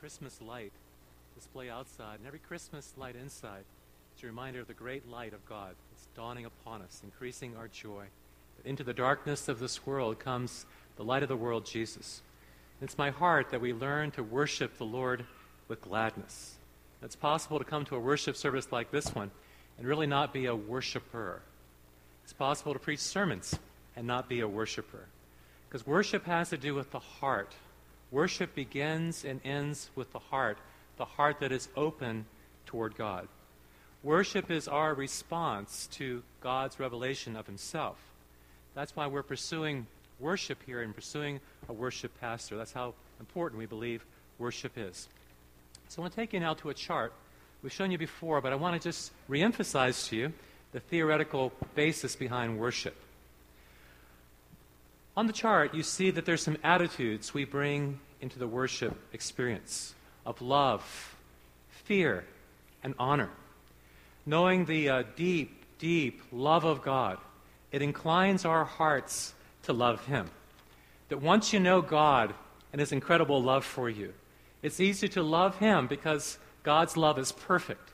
Christmas light display outside and every Christmas light inside is a reminder of the great light of God that's dawning upon us, increasing our joy. That into the darkness of this world comes the light of the world, Jesus. It's my heart that we learn to worship the Lord with gladness. It's possible to come to a worship service like this one and really not be a worshiper. It's possible to preach sermons and not be a worshiper. Because worship has to do with the heart. Worship begins and ends with the heart, the heart that is open toward God. Worship is our response to God's revelation of Himself. That's why we're pursuing worship here and pursuing a worship pastor. That's how important we believe worship is. So I want to take you now to a chart we've shown you before, but I want to just reemphasize to you the theoretical basis behind worship. On the chart, you see that there's some attitudes we bring into the worship experience of love, fear, and honor. Knowing the uh, deep, deep love of God, it inclines our hearts to love Him. That once you know God and His incredible love for you, it's easy to love Him because God's love is perfect.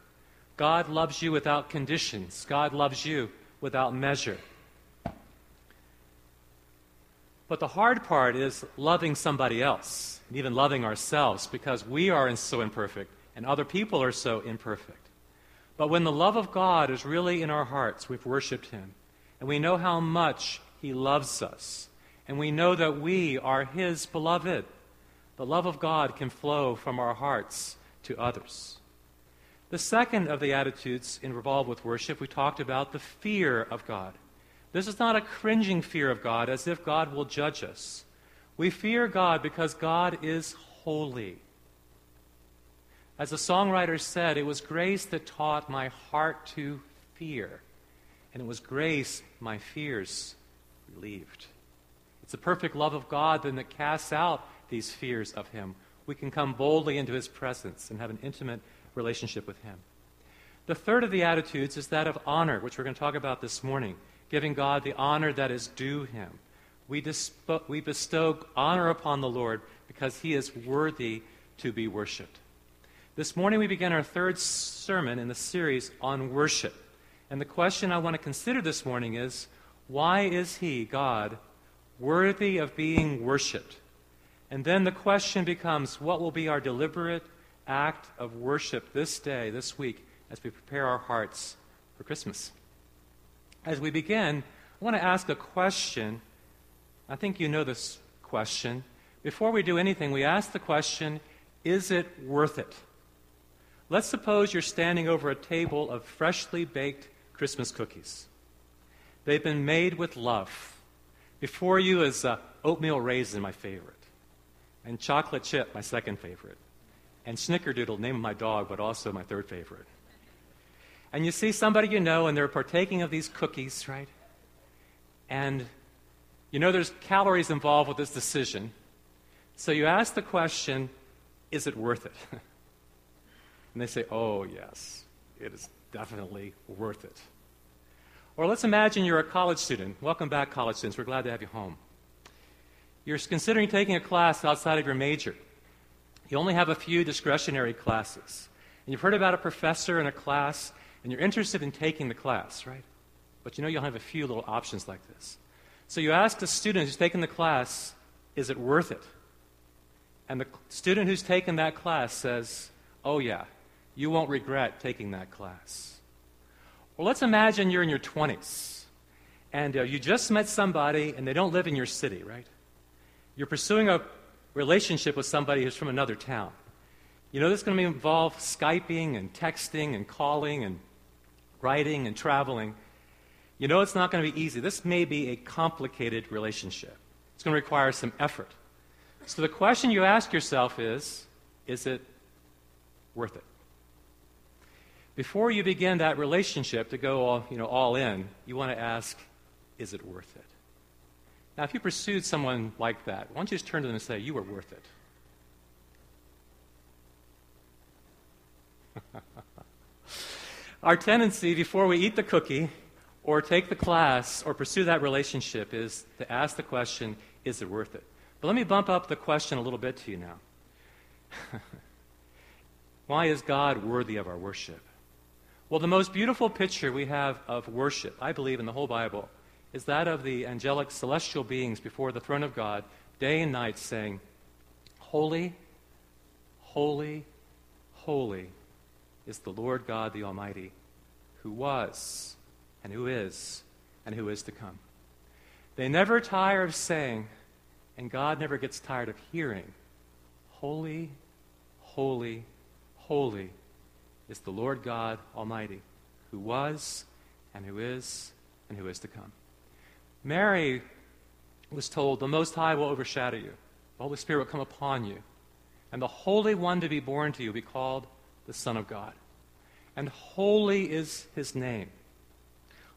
God loves you without conditions, God loves you without measure. But the hard part is loving somebody else, and even loving ourselves, because we are so imperfect and other people are so imperfect. But when the love of God is really in our hearts, we've worshiped Him, and we know how much He loves us, and we know that we are His beloved, the love of God can flow from our hearts to others. The second of the attitudes involved with worship, we talked about the fear of God. This is not a cringing fear of God as if God will judge us. We fear God because God is holy. As the songwriter said, it was grace that taught my heart to fear, and it was grace my fears relieved. It's the perfect love of God then that casts out these fears of Him. We can come boldly into His presence and have an intimate relationship with Him. The third of the attitudes is that of honor, which we're going to talk about this morning giving God the honor that is due him. We, we bestow honor upon the Lord because he is worthy to be worshiped. This morning we begin our third sermon in the series on worship. And the question I want to consider this morning is why is he, God, worthy of being worshiped? And then the question becomes what will be our deliberate act of worship this day, this week, as we prepare our hearts for Christmas? As we begin, I want to ask a question. I think you know this question. Before we do anything, we ask the question is it worth it? Let's suppose you're standing over a table of freshly baked Christmas cookies. They've been made with love. Before you is uh, oatmeal raisin, my favorite, and chocolate chip, my second favorite, and snickerdoodle, name of my dog, but also my third favorite and you see somebody you know and they're partaking of these cookies, right? And you know there's calories involved with this decision. So you ask the question, is it worth it? and they say, oh, yes, it is definitely worth it. Or let's imagine you're a college student. Welcome back, college students. We're glad to have you home. You're considering taking a class outside of your major. You only have a few discretionary classes. And you've heard about a professor in a class and you're interested in taking the class, right? But you know you'll have a few little options like this. So you ask the student who's taken the class, is it worth it? And the student who's taken that class says, oh, yeah, you won't regret taking that class. Well, let's imagine you're in your 20s and uh, you just met somebody and they don't live in your city, right? You're pursuing a relationship with somebody who's from another town. You know, this is going to involve Skyping and texting and calling and writing and traveling, you know it's not going to be easy. This may be a complicated relationship. It's going to require some effort. So the question you ask yourself is is it worth it? Before you begin that relationship to go all, you know, all in, you want to ask, is it worth it? Now, if you pursued someone like that, why don't you just turn to them and say, you were worth it? Our tendency before we eat the cookie or take the class or pursue that relationship is to ask the question, is it worth it? But let me bump up the question a little bit to you now. Why is God worthy of our worship? Well, the most beautiful picture we have of worship, I believe, in the whole Bible, is that of the angelic celestial beings before the throne of God, day and night, saying, Holy, holy, holy is the Lord God the Almighty, who was, and who is, and who is to come. They never tire of saying, and God never gets tired of hearing, Holy, holy, holy is the Lord God Almighty, who was, and who is, and who is to come. Mary was told, The Most High will overshadow you, the Holy Spirit will come upon you, and the Holy One to be born to you will be called the Son of God. And holy is his name.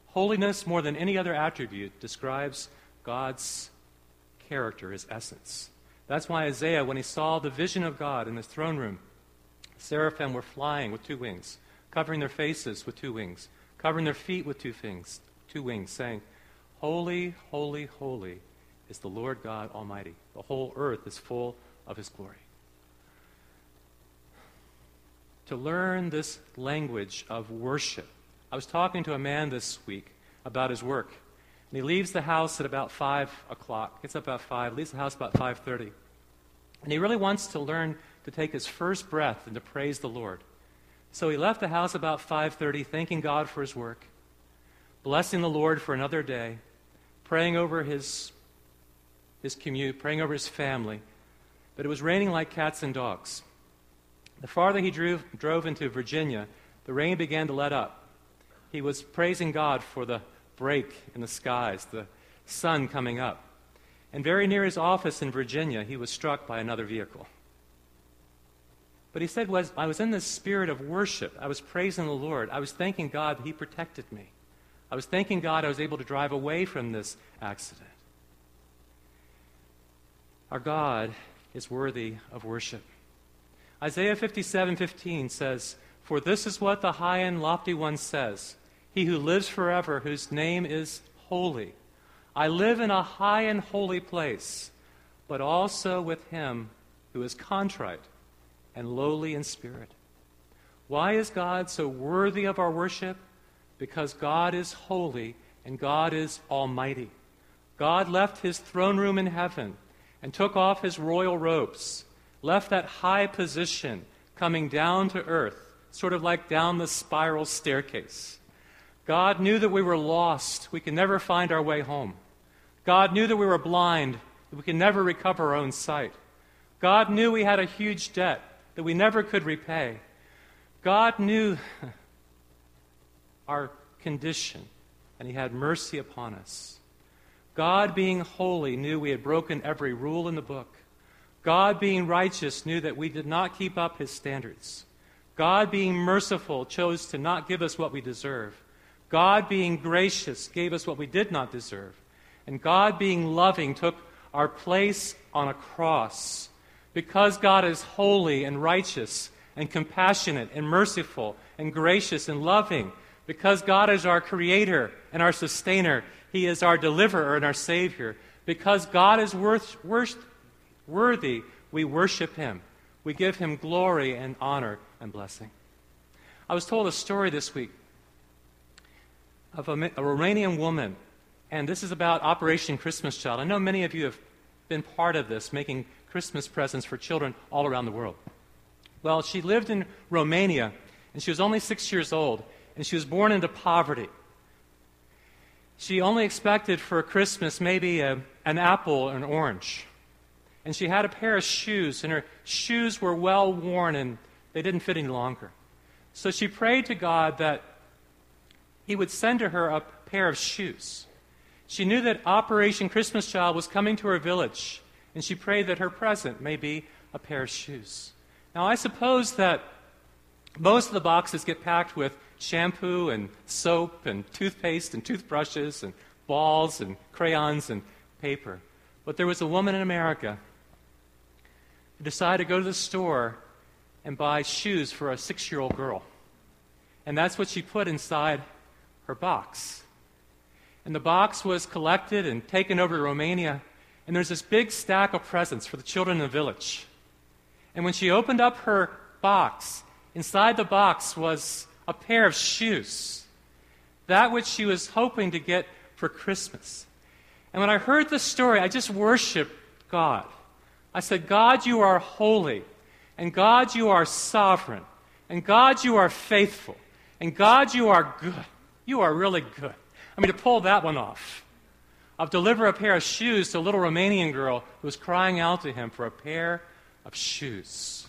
Holiness, more than any other attribute, describes God's character, his essence. That's why Isaiah, when he saw the vision of God in his throne room, seraphim were flying with two wings, covering their faces with two wings, covering their feet with two wings, two wings, saying, Holy, holy, holy is the Lord God Almighty. The whole earth is full of his glory. To learn this language of worship. I was talking to a man this week about his work. And he leaves the house at about 5 o'clock. Gets up about 5, leaves the house about 5.30. And he really wants to learn to take his first breath and to praise the Lord. So he left the house about 5:30 thanking God for his work, blessing the Lord for another day, praying over his his commute, praying over his family. But it was raining like cats and dogs. The farther he drove, drove into Virginia, the rain began to let up. He was praising God for the break in the skies, the sun coming up. And very near his office in Virginia, he was struck by another vehicle. But he said, was, I was in this spirit of worship. I was praising the Lord. I was thanking God that He protected me. I was thanking God I was able to drive away from this accident. Our God is worthy of worship. Isaiah 57:15 says, "For this is what the high and lofty one says, he who lives forever, whose name is holy. I live in a high and holy place, but also with him who is contrite and lowly in spirit." Why is God so worthy of our worship? Because God is holy and God is almighty. God left his throne room in heaven and took off his royal robes, left that high position coming down to earth, sort of like down the spiral staircase. God knew that we were lost, we could never find our way home. God knew that we were blind, that we could never recover our own sight. God knew we had a huge debt that we never could repay. God knew our condition, and He had mercy upon us. God, being holy, knew we had broken every rule in the book. God, being righteous, knew that we did not keep up his standards. God, being merciful, chose to not give us what we deserve. God, being gracious, gave us what we did not deserve. And God, being loving, took our place on a cross. Because God is holy and righteous and compassionate and merciful and gracious and loving, because God is our creator and our sustainer, he is our deliverer and our Savior. Because God is worth, worth, worthy, we worship Him. We give Him glory and honor and blessing. I was told a story this week of a, a Romanian woman, and this is about Operation Christmas Child. I know many of you have been part of this, making Christmas presents for children all around the world. Well, she lived in Romania, and she was only six years old, and she was born into poverty. She only expected for Christmas maybe a, an apple or an orange. And she had a pair of shoes, and her shoes were well worn and they didn't fit any longer. So she prayed to God that He would send to her a pair of shoes. She knew that Operation Christmas Child was coming to her village, and she prayed that her present may be a pair of shoes. Now, I suppose that most of the boxes get packed with shampoo and soap and toothpaste and toothbrushes and balls and crayons and paper. But there was a woman in America who decided to go to the store and buy shoes for a six year old girl. And that's what she put inside her box. And the box was collected and taken over to Romania. And there's this big stack of presents for the children in the village. And when she opened up her box, inside the box was a pair of shoes, that which she was hoping to get for Christmas. And when I heard the story, I just worshiped God. I said, God, you are holy, and God, you are sovereign, and God, you are faithful, and God, you are good. You are really good. I mean, to pull that one off, of deliver a pair of shoes to a little Romanian girl who was crying out to him for a pair of shoes.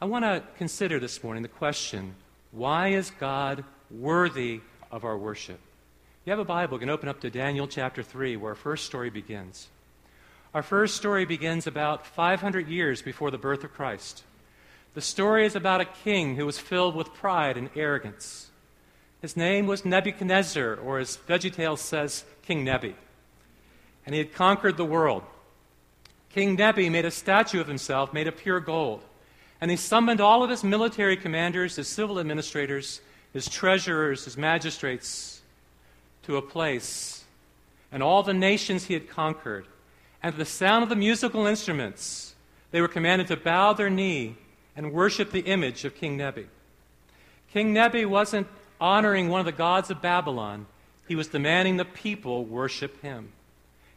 I want to consider this morning the question why is God worthy of our worship? You have a Bible, you can open up to Daniel chapter 3, where our first story begins. Our first story begins about 500 years before the birth of Christ. The story is about a king who was filled with pride and arrogance. His name was Nebuchadnezzar, or as VeggieTales says, King Nebi. And he had conquered the world. King Nebi made a statue of himself made of pure gold. And he summoned all of his military commanders, his civil administrators, his treasurers, his magistrates to a place. And all the nations he had conquered. And at the sound of the musical instruments, they were commanded to bow their knee and worship the image of King Nebi. King Nebi wasn't honoring one of the gods of Babylon, he was demanding the people worship him.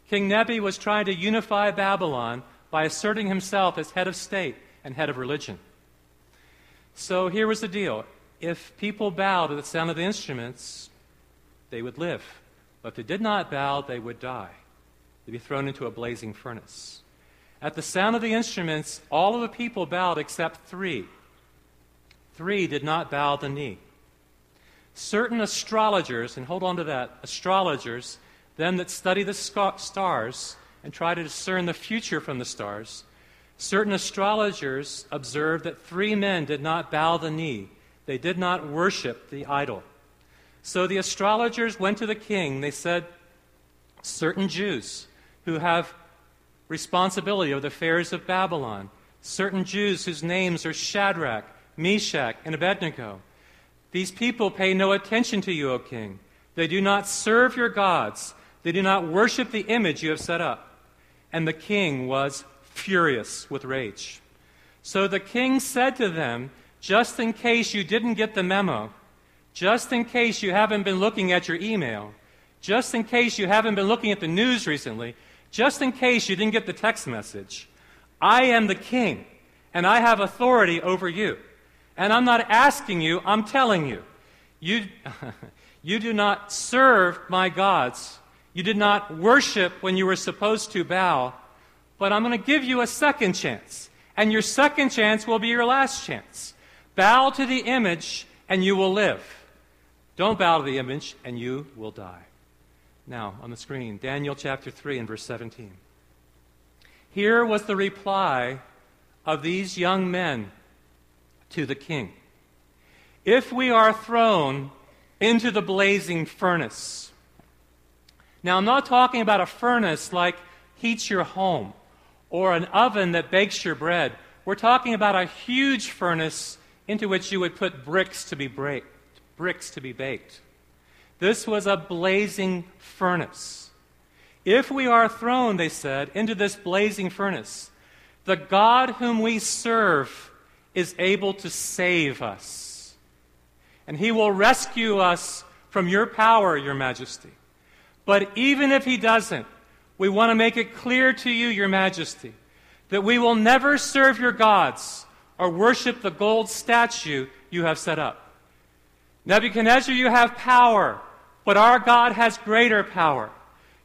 King Nebi was trying to unify Babylon by asserting himself as head of state and head of religion. So here was the deal if people bowed to the sound of the instruments, they would live. But if they did not bow, they would die. They'd be thrown into a blazing furnace. At the sound of the instruments, all of the people bowed except three. Three did not bow the knee. Certain astrologers, and hold on to that, astrologers, them that study the stars and try to discern the future from the stars, Certain astrologers observed that three men did not bow the knee, they did not worship the idol. So the astrologers went to the king. They said, Certain Jews who have responsibility of the affairs of Babylon, certain Jews whose names are Shadrach, Meshach, and Abednego, these people pay no attention to you, O king. They do not serve your gods. They do not worship the image you have set up. And the king was furious with rage. So the king said to them, Just in case you didn't get the memo, just in case you haven't been looking at your email, just in case you haven't been looking at the news recently, just in case you didn't get the text message, I am the king, and I have authority over you. And I'm not asking you, I'm telling you. You, you do not serve my gods. You did not worship when you were supposed to bow but I'm going to give you a second chance. And your second chance will be your last chance. Bow to the image, and you will live. Don't bow to the image, and you will die. Now, on the screen, Daniel chapter 3 and verse 17. Here was the reply of these young men to the king If we are thrown into the blazing furnace, now I'm not talking about a furnace like heats your home or an oven that bakes your bread. We're talking about a huge furnace into which you would put bricks to be baked, bricks to be baked. This was a blazing furnace. If we are thrown, they said, into this blazing furnace, the God whom we serve is able to save us. And he will rescue us from your power, your majesty. But even if he doesn't, we want to make it clear to you, Your Majesty, that we will never serve your gods or worship the gold statue you have set up. Nebuchadnezzar, you have power, but our God has greater power.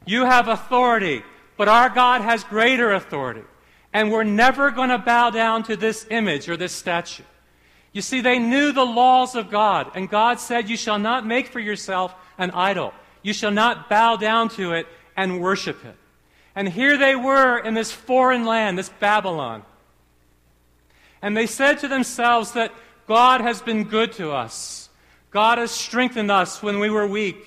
You have authority, but our God has greater authority. And we're never going to bow down to this image or this statue. You see, they knew the laws of God, and God said, You shall not make for yourself an idol. You shall not bow down to it and worship it. And here they were in this foreign land, this Babylon. And they said to themselves that God has been good to us. God has strengthened us when we were weak.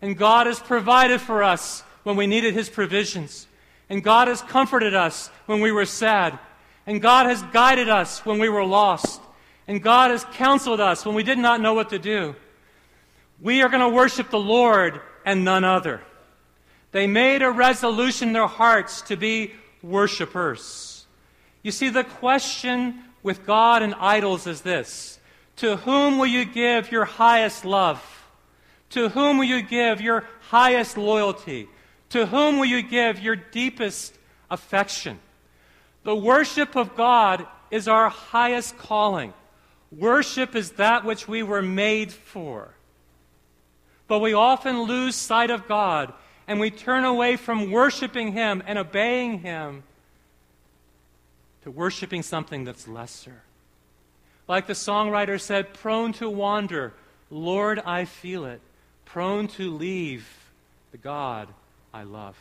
And God has provided for us when we needed His provisions. And God has comforted us when we were sad. And God has guided us when we were lost. And God has counseled us when we did not know what to do. We are going to worship the Lord and none other. They made a resolution in their hearts to be worshipers. You see, the question with God and idols is this To whom will you give your highest love? To whom will you give your highest loyalty? To whom will you give your deepest affection? The worship of God is our highest calling. Worship is that which we were made for. But we often lose sight of God and we turn away from worshiping Him and obeying Him to worshiping something that's lesser. Like the songwriter said, prone to wander, Lord, I feel it, prone to leave the God I love.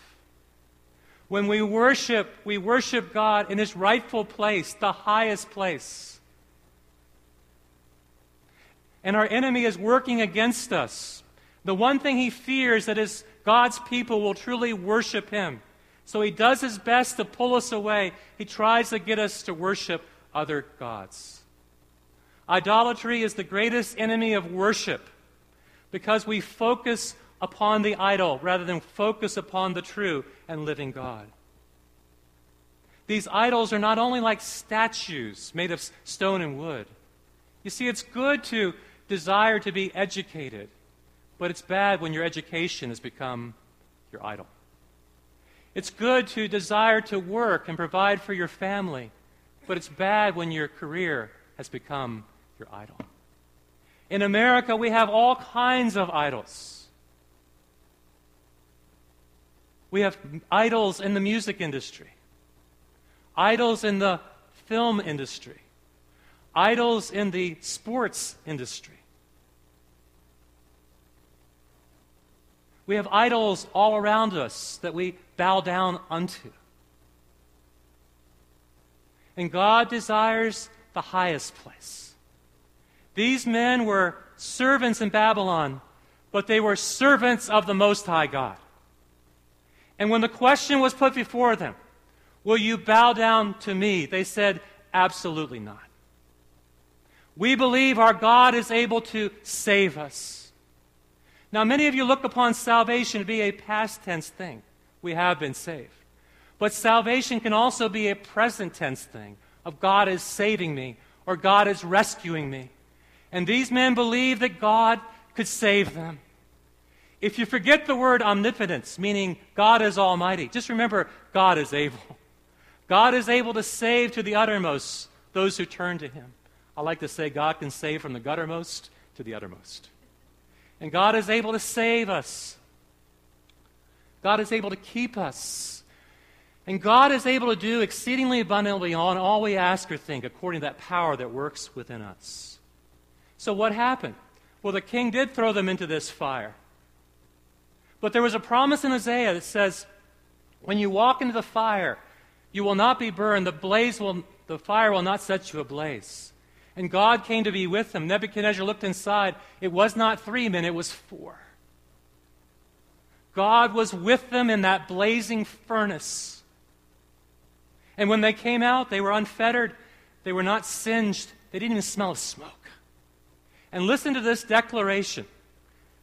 When we worship, we worship God in His rightful place, the highest place. And our enemy is working against us. The one thing he fears that is God's people will truly worship him. So he does his best to pull us away. He tries to get us to worship other gods. Idolatry is the greatest enemy of worship because we focus upon the idol rather than focus upon the true and living God. These idols are not only like statues made of stone and wood. You see, it's good to desire to be educated but it's bad when your education has become your idol. It's good to desire to work and provide for your family, but it's bad when your career has become your idol. In America, we have all kinds of idols. We have idols in the music industry, idols in the film industry, idols in the sports industry. We have idols all around us that we bow down unto. And God desires the highest place. These men were servants in Babylon, but they were servants of the Most High God. And when the question was put before them, Will you bow down to me? They said, Absolutely not. We believe our God is able to save us. Now, many of you look upon salvation to be a past tense thing. We have been saved. But salvation can also be a present tense thing of God is saving me or God is rescuing me. And these men believed that God could save them. If you forget the word omnipotence, meaning God is almighty, just remember God is able. God is able to save to the uttermost those who turn to him. I like to say God can save from the guttermost to the uttermost. And God is able to save us. God is able to keep us. And God is able to do exceedingly abundantly on all we ask or think according to that power that works within us. So, what happened? Well, the king did throw them into this fire. But there was a promise in Isaiah that says, when you walk into the fire, you will not be burned. The blaze will, the fire will not set you ablaze. And God came to be with them. Nebuchadnezzar looked inside. It was not three men, it was four. God was with them in that blazing furnace. And when they came out, they were unfettered. They were not singed. They didn't even smell smoke. And listen to this declaration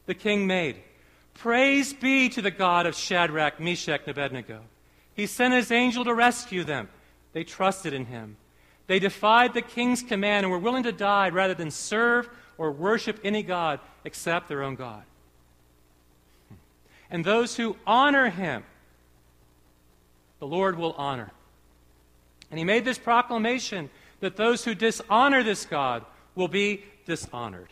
the king made Praise be to the God of Shadrach, Meshach, and Abednego. He sent his angel to rescue them. They trusted in him. They defied the king's command and were willing to die rather than serve or worship any God except their own God. And those who honor him, the Lord will honor. And he made this proclamation that those who dishonor this God will be dishonored.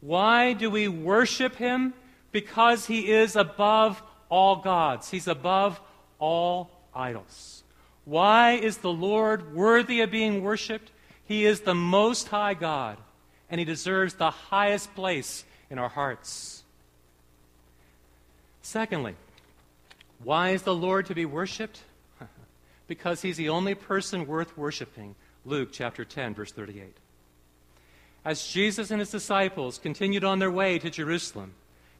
Why do we worship him? Because he is above all gods, he's above all idols. Why is the Lord worthy of being worshiped? He is the Most High God, and He deserves the highest place in our hearts. Secondly, why is the Lord to be worshiped? because He's the only person worth worshiping. Luke chapter 10, verse 38. As Jesus and his disciples continued on their way to Jerusalem,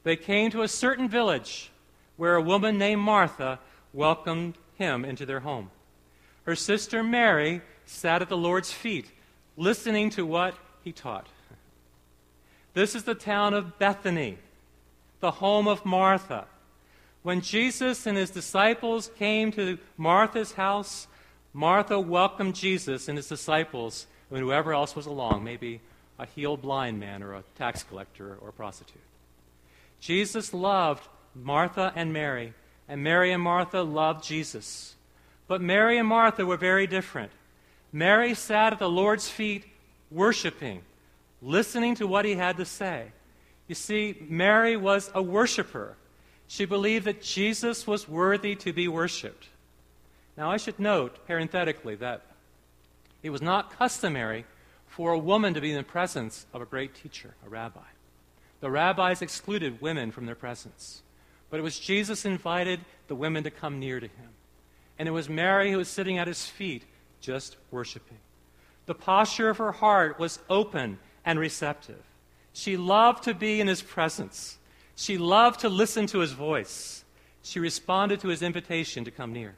they came to a certain village where a woman named Martha welcomed him into their home. Her sister Mary sat at the Lord's feet, listening to what he taught. This is the town of Bethany, the home of Martha. When Jesus and his disciples came to Martha's house, Martha welcomed Jesus and his disciples and whoever else was along, maybe a healed blind man or a tax collector or a prostitute. Jesus loved Martha and Mary, and Mary and Martha loved Jesus. But Mary and Martha were very different. Mary sat at the Lord's feet worshiping, listening to what he had to say. You see, Mary was a worshiper. She believed that Jesus was worthy to be worshiped. Now, I should note, parenthetically, that it was not customary for a woman to be in the presence of a great teacher, a rabbi. The rabbis excluded women from their presence. But it was Jesus who invited the women to come near to him. And it was Mary who was sitting at his feet, just worshiping. The posture of her heart was open and receptive. She loved to be in his presence. She loved to listen to his voice. She responded to his invitation to come near.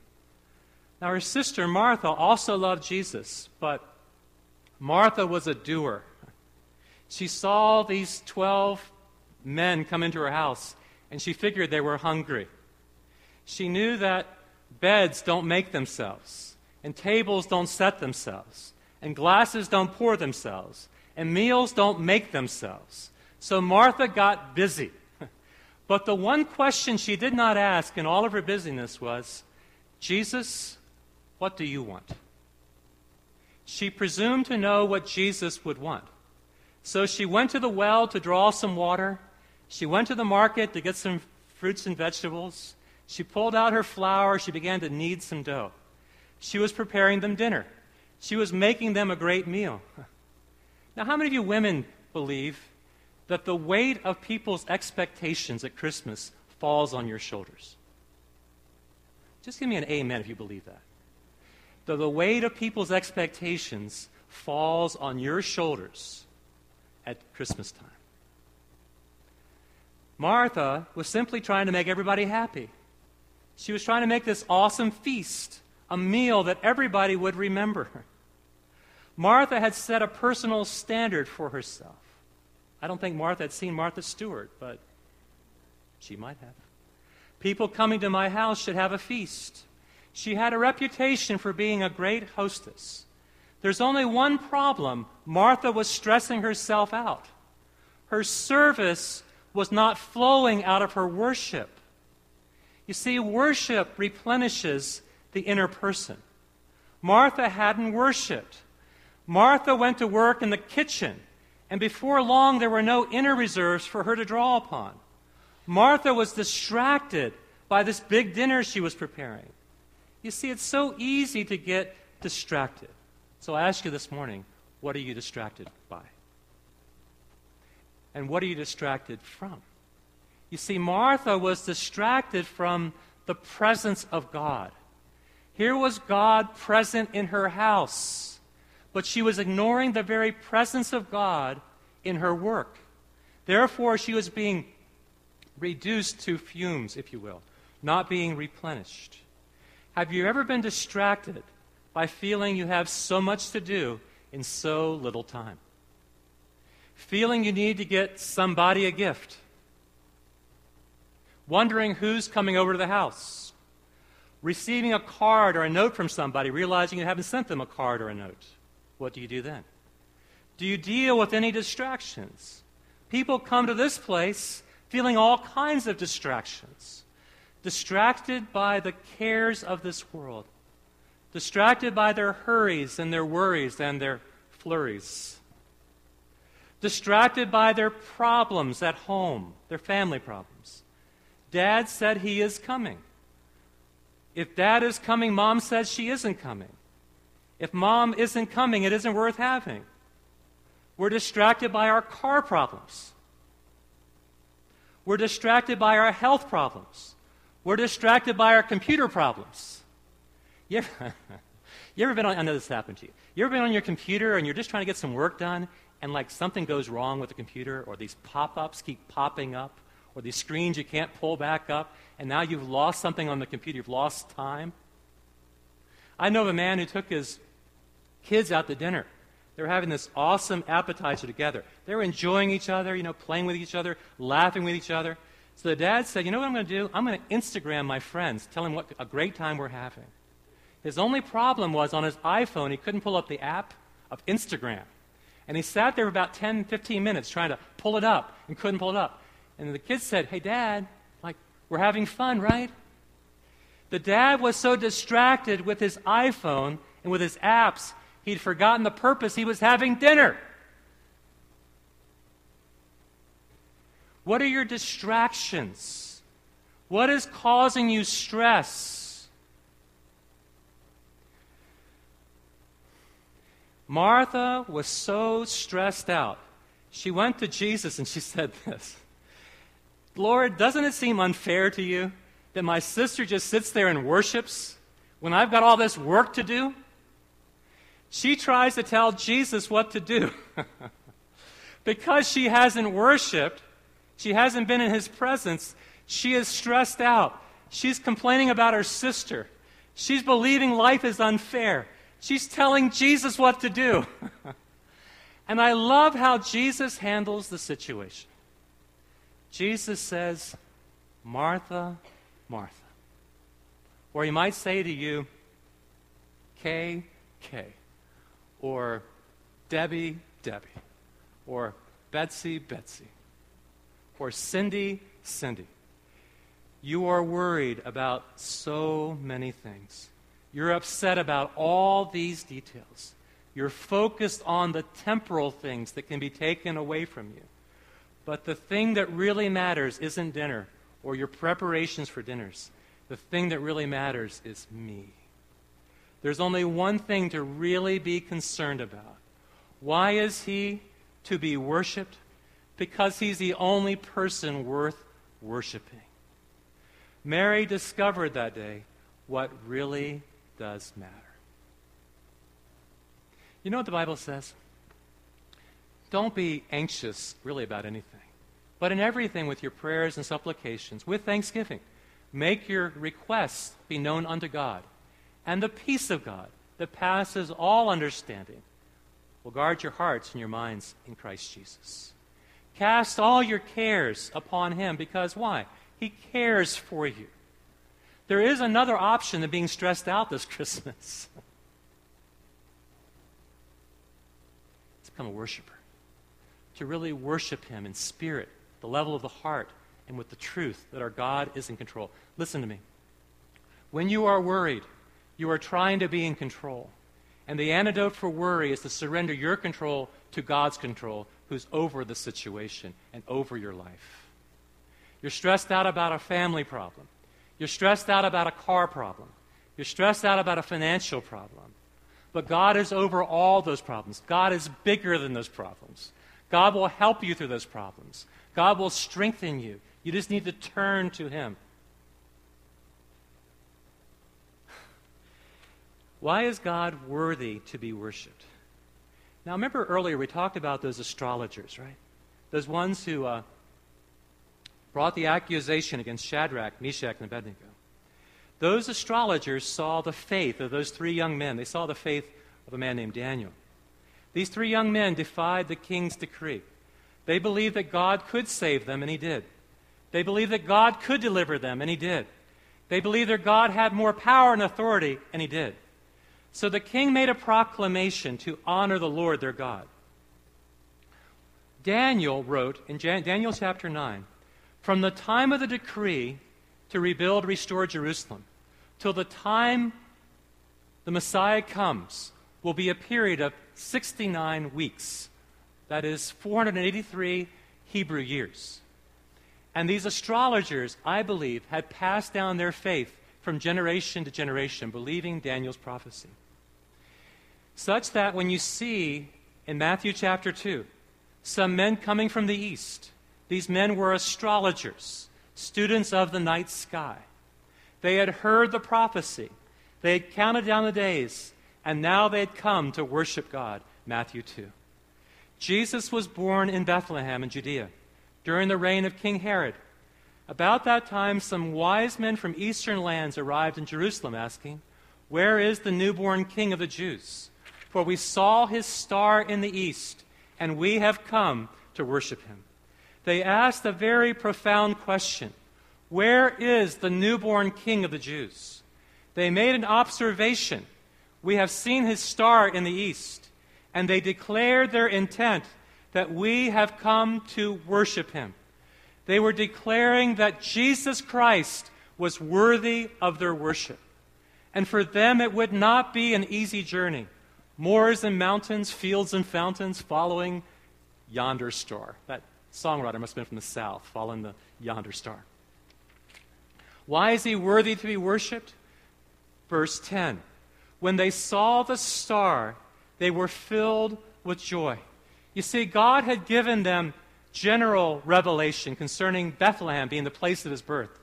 Now, her sister Martha also loved Jesus, but Martha was a doer. She saw these 12 men come into her house, and she figured they were hungry. She knew that beds don't make themselves, and tables don't set themselves, and glasses don't pour themselves, and meals don't make themselves. So Martha got busy. But the one question she did not ask in all of her busyness was, Jesus, what do you want? She presumed to know what Jesus would want. So she went to the well to draw some water. She went to the market to get some fruits and vegetables. She pulled out her flour. She began to knead some dough. She was preparing them dinner. She was making them a great meal. Now, how many of you women believe that the weight of people's expectations at Christmas falls on your shoulders. Just give me an amen if you believe that. That the weight of people's expectations falls on your shoulders at Christmas time. Martha was simply trying to make everybody happy. She was trying to make this awesome feast, a meal that everybody would remember. Martha had set a personal standard for herself. I don't think Martha had seen Martha Stewart, but she might have. People coming to my house should have a feast. She had a reputation for being a great hostess. There's only one problem Martha was stressing herself out. Her service was not flowing out of her worship. You see, worship replenishes the inner person. Martha hadn't worshiped. Martha went to work in the kitchen and before long, there were no inner reserves for her to draw upon. Martha was distracted by this big dinner she was preparing. You see, it's so easy to get distracted. So I ask you this morning what are you distracted by? And what are you distracted from? You see, Martha was distracted from the presence of God. Here was God present in her house but she was ignoring the very presence of God in her work. Therefore, she was being reduced to fumes, if you will, not being replenished. Have you ever been distracted by feeling you have so much to do in so little time? Feeling you need to get somebody a gift? Wondering who's coming over to the house? Receiving a card or a note from somebody, realizing you haven't sent them a card or a note? what do you do then? Do you deal with any distractions? People come to this place feeling all kinds of distractions, distracted by the cares of this world, distracted by their hurries and their worries and their flurries, distracted by their problems at home, their family problems. Dad said he is coming. If dad is coming, mom says she isn't coming. If mom isn't coming, it isn't worth having. We're distracted by our car problems. We're distracted by our health problems. We're distracted by our computer problems. You ever, you ever been on, I know this happened to you. You ever been on your computer and you're just trying to get some work done and like something goes wrong with the computer or these pop-ups keep popping up or these screens you can't pull back up and now you've lost something on the computer, you've lost time? I know of a man who took his kids out to dinner. They were having this awesome appetizer together. They were enjoying each other, you know, playing with each other, laughing with each other. So the dad said, You know what I'm going to do? I'm going to Instagram my friends, tell them what a great time we're having. His only problem was on his iPhone, he couldn't pull up the app of Instagram. And he sat there for about 10, 15 minutes trying to pull it up and couldn't pull it up. And the kids said, Hey, dad, like, we're having fun, right? The dad was so distracted with his iPhone and with his apps, he'd forgotten the purpose he was having dinner. What are your distractions? What is causing you stress? Martha was so stressed out. She went to Jesus and she said this Lord, doesn't it seem unfair to you that my sister just sits there and worships when I've got all this work to do? She tries to tell Jesus what to do. because she hasn't worshiped, she hasn't been in his presence, she is stressed out. She's complaining about her sister. She's believing life is unfair. She's telling Jesus what to do. and I love how Jesus handles the situation. Jesus says, Martha, Martha. Or he might say to you, K, K. Or Debbie, Debbie. Or Betsy, Betsy. Or Cindy, Cindy. You are worried about so many things. You're upset about all these details. You're focused on the temporal things that can be taken away from you. But the thing that really matters isn't dinner or your preparations for dinners. The thing that really matters is me. There's only one thing to really be concerned about. Why is he to be worshiped? Because he's the only person worth worshiping. Mary discovered that day what really does matter. You know what the Bible says? Don't be anxious really about anything, but in everything with your prayers and supplications, with thanksgiving, make your requests be known unto God. And the peace of God that passes all understanding will guard your hearts and your minds in Christ Jesus. Cast all your cares upon Him because why? He cares for you. There is another option than being stressed out this Christmas. become a worshiper to really worship Him in spirit, the level of the heart, and with the truth that our God is in control. Listen to me. When you are worried, you are trying to be in control. And the antidote for worry is to surrender your control to God's control, who's over the situation and over your life. You're stressed out about a family problem. You're stressed out about a car problem. You're stressed out about a financial problem. But God is over all those problems. God is bigger than those problems. God will help you through those problems. God will strengthen you. You just need to turn to Him. Why is God worthy to be worshiped? Now, remember earlier we talked about those astrologers, right? Those ones who uh, brought the accusation against Shadrach, Meshach, and Abednego. Those astrologers saw the faith of those three young men. They saw the faith of a man named Daniel. These three young men defied the king's decree. They believed that God could save them, and He did. They believed that God could deliver them, and He did. They believed that God had more power and authority, and He did. So the king made a proclamation to honor the Lord their God. Daniel wrote in Daniel chapter 9 From the time of the decree to rebuild, restore Jerusalem, till the time the Messiah comes, will be a period of 69 weeks. That is 483 Hebrew years. And these astrologers, I believe, had passed down their faith from generation to generation, believing Daniel's prophecy. Such that when you see in Matthew chapter 2 some men coming from the east, these men were astrologers, students of the night sky. They had heard the prophecy, they had counted down the days, and now they had come to worship God. Matthew 2. Jesus was born in Bethlehem in Judea during the reign of King Herod. About that time, some wise men from eastern lands arrived in Jerusalem asking, Where is the newborn king of the Jews? For we saw his star in the east, and we have come to worship him. they asked a very profound question Where is the newborn king of the Jews? They made an observation. We have seen his star in the east. And they declared their intent that we have come to worship him. They were declaring that Jesus Christ was worthy of their worship. And for them, it would not be an easy journey. Moors and mountains, fields and fountains, following yonder star. That songwriter must have been from the south, following the yonder star. Why is he worthy to be worshiped? Verse 10 When they saw the star, they were filled with joy. You see, God had given them general revelation concerning Bethlehem being the place of his birth.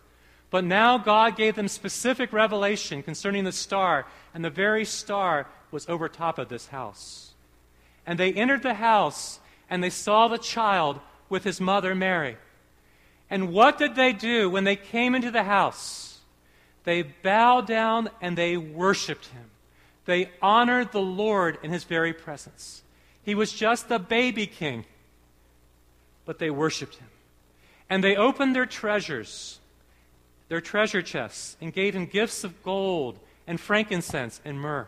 But now God gave them specific revelation concerning the star, and the very star was over top of this house. And they entered the house, and they saw the child with his mother Mary. And what did they do when they came into the house? They bowed down and they worshiped him. They honored the Lord in his very presence. He was just a baby king, but they worshiped him. And they opened their treasures, their treasure chests, and gave him gifts of gold and frankincense and myrrh.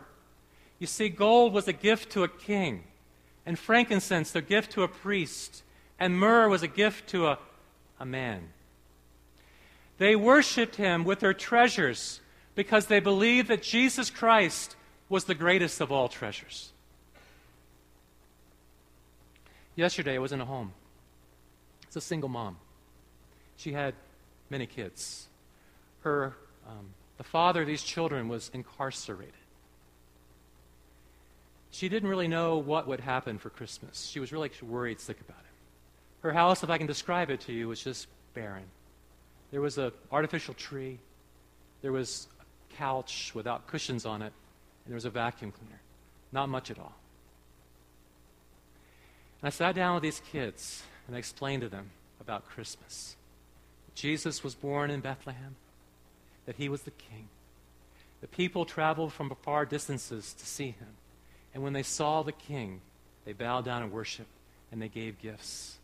You see, gold was a gift to a king, and frankincense, a gift to a priest, and myrrh was a gift to a, a man. They worshiped him with their treasures because they believed that Jesus Christ was the greatest of all treasures. Yesterday, I was in a home. It's a single mom. She had many kids. Her, um, the father of these children was incarcerated. She didn't really know what would happen for Christmas. She was really worried sick about it. Her house, if I can describe it to you, was just barren. There was an artificial tree. There was a couch without cushions on it. And there was a vacuum cleaner. Not much at all. And I sat down with these kids and I explained to them about Christmas. Jesus was born in Bethlehem, that he was the king. The people traveled from far distances to see him. And when they saw the king, they bowed down and worshiped, and they gave gifts.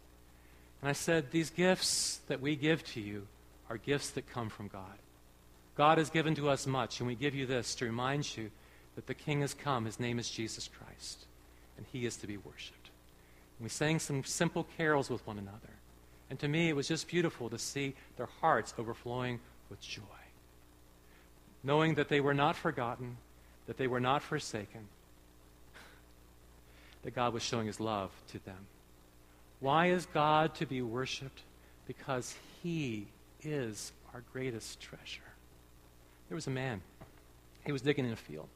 And I said, These gifts that we give to you are gifts that come from God. God has given to us much, and we give you this to remind you that the king has come. His name is Jesus Christ, and he is to be worshiped. We sang some simple carols with one another. And to me, it was just beautiful to see their hearts overflowing with joy, knowing that they were not forgotten, that they were not forsaken, that God was showing his love to them. Why is God to be worshiped? Because he is our greatest treasure. There was a man. He was digging in a field,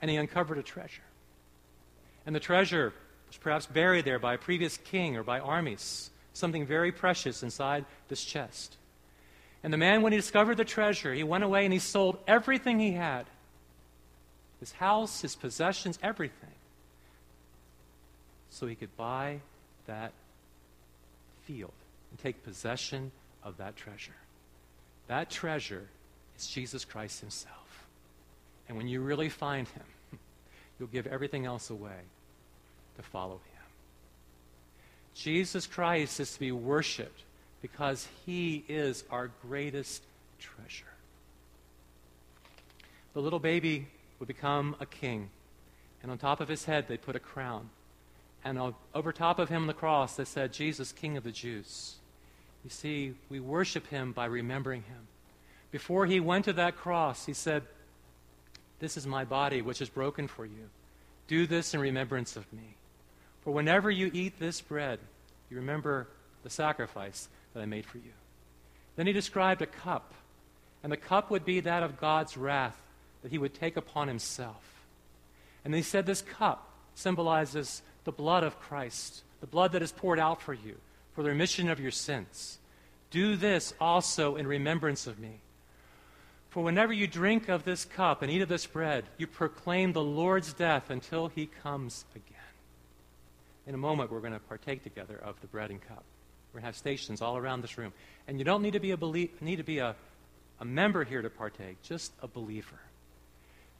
and he uncovered a treasure. And the treasure was perhaps buried there by a previous king or by armies, something very precious inside this chest. And the man, when he discovered the treasure, he went away and he sold everything he had his house, his possessions, everything so he could buy that field and take possession of that treasure. That treasure is Jesus Christ himself. And when you really find him, you'll give everything else away to follow him. Jesus Christ is to be worshiped because he is our greatest treasure. The little baby would become a king, and on top of his head, they put a crown. And over top of him on the cross, they said, Jesus, King of the Jews. You see, we worship him by remembering him. Before he went to that cross, he said, This is my body, which is broken for you. Do this in remembrance of me. For whenever you eat this bread, you remember the sacrifice that I made for you. Then he described a cup, and the cup would be that of God's wrath that he would take upon himself. And he said, This cup symbolizes the blood of Christ, the blood that is poured out for you, for the remission of your sins. Do this also in remembrance of me. For whenever you drink of this cup and eat of this bread, you proclaim the Lord's death until he comes again. In a moment, we're going to partake together of the bread and cup. We're going to have stations all around this room. And you don't need to be a, belie- need to be a, a member here to partake, just a believer.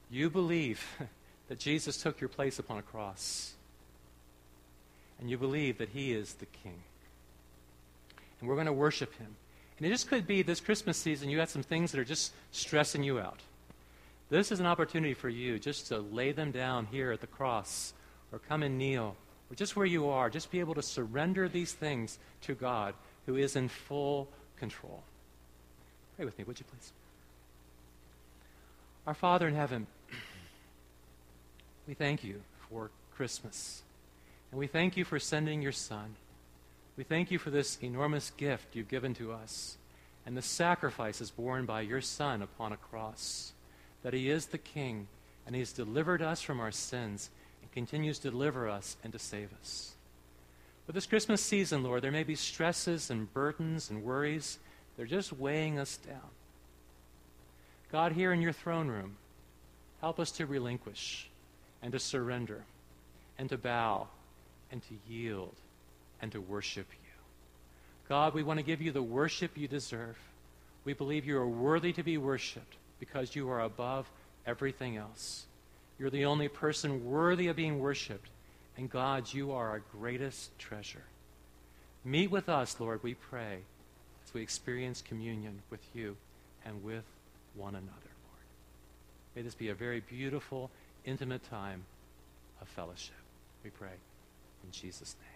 You believe that Jesus took your place upon a cross and you believe that he is the king. and we're going to worship Him. And it just could be this Christmas season you had some things that are just stressing you out. This is an opportunity for you just to lay them down here at the cross or come and kneel or just where you are. Just be able to surrender these things to God who is in full control. Pray with me, would you please? Our Father in heaven, we thank you for Christmas. And we thank you for sending your Son. We thank you for this enormous gift you've given to us and the sacrifices borne by your Son upon a cross. That he is the King and he has delivered us from our sins continues to deliver us and to save us. But this Christmas season, Lord, there may be stresses and burdens and worries. They're just weighing us down. God, here in your throne room, help us to relinquish and to surrender and to bow and to yield and to worship you. God, we want to give you the worship you deserve. We believe you are worthy to be worshiped because you are above everything else. You're the only person worthy of being worshiped. And God, you are our greatest treasure. Meet with us, Lord, we pray, as we experience communion with you and with one another, Lord. May this be a very beautiful, intimate time of fellowship. We pray in Jesus' name.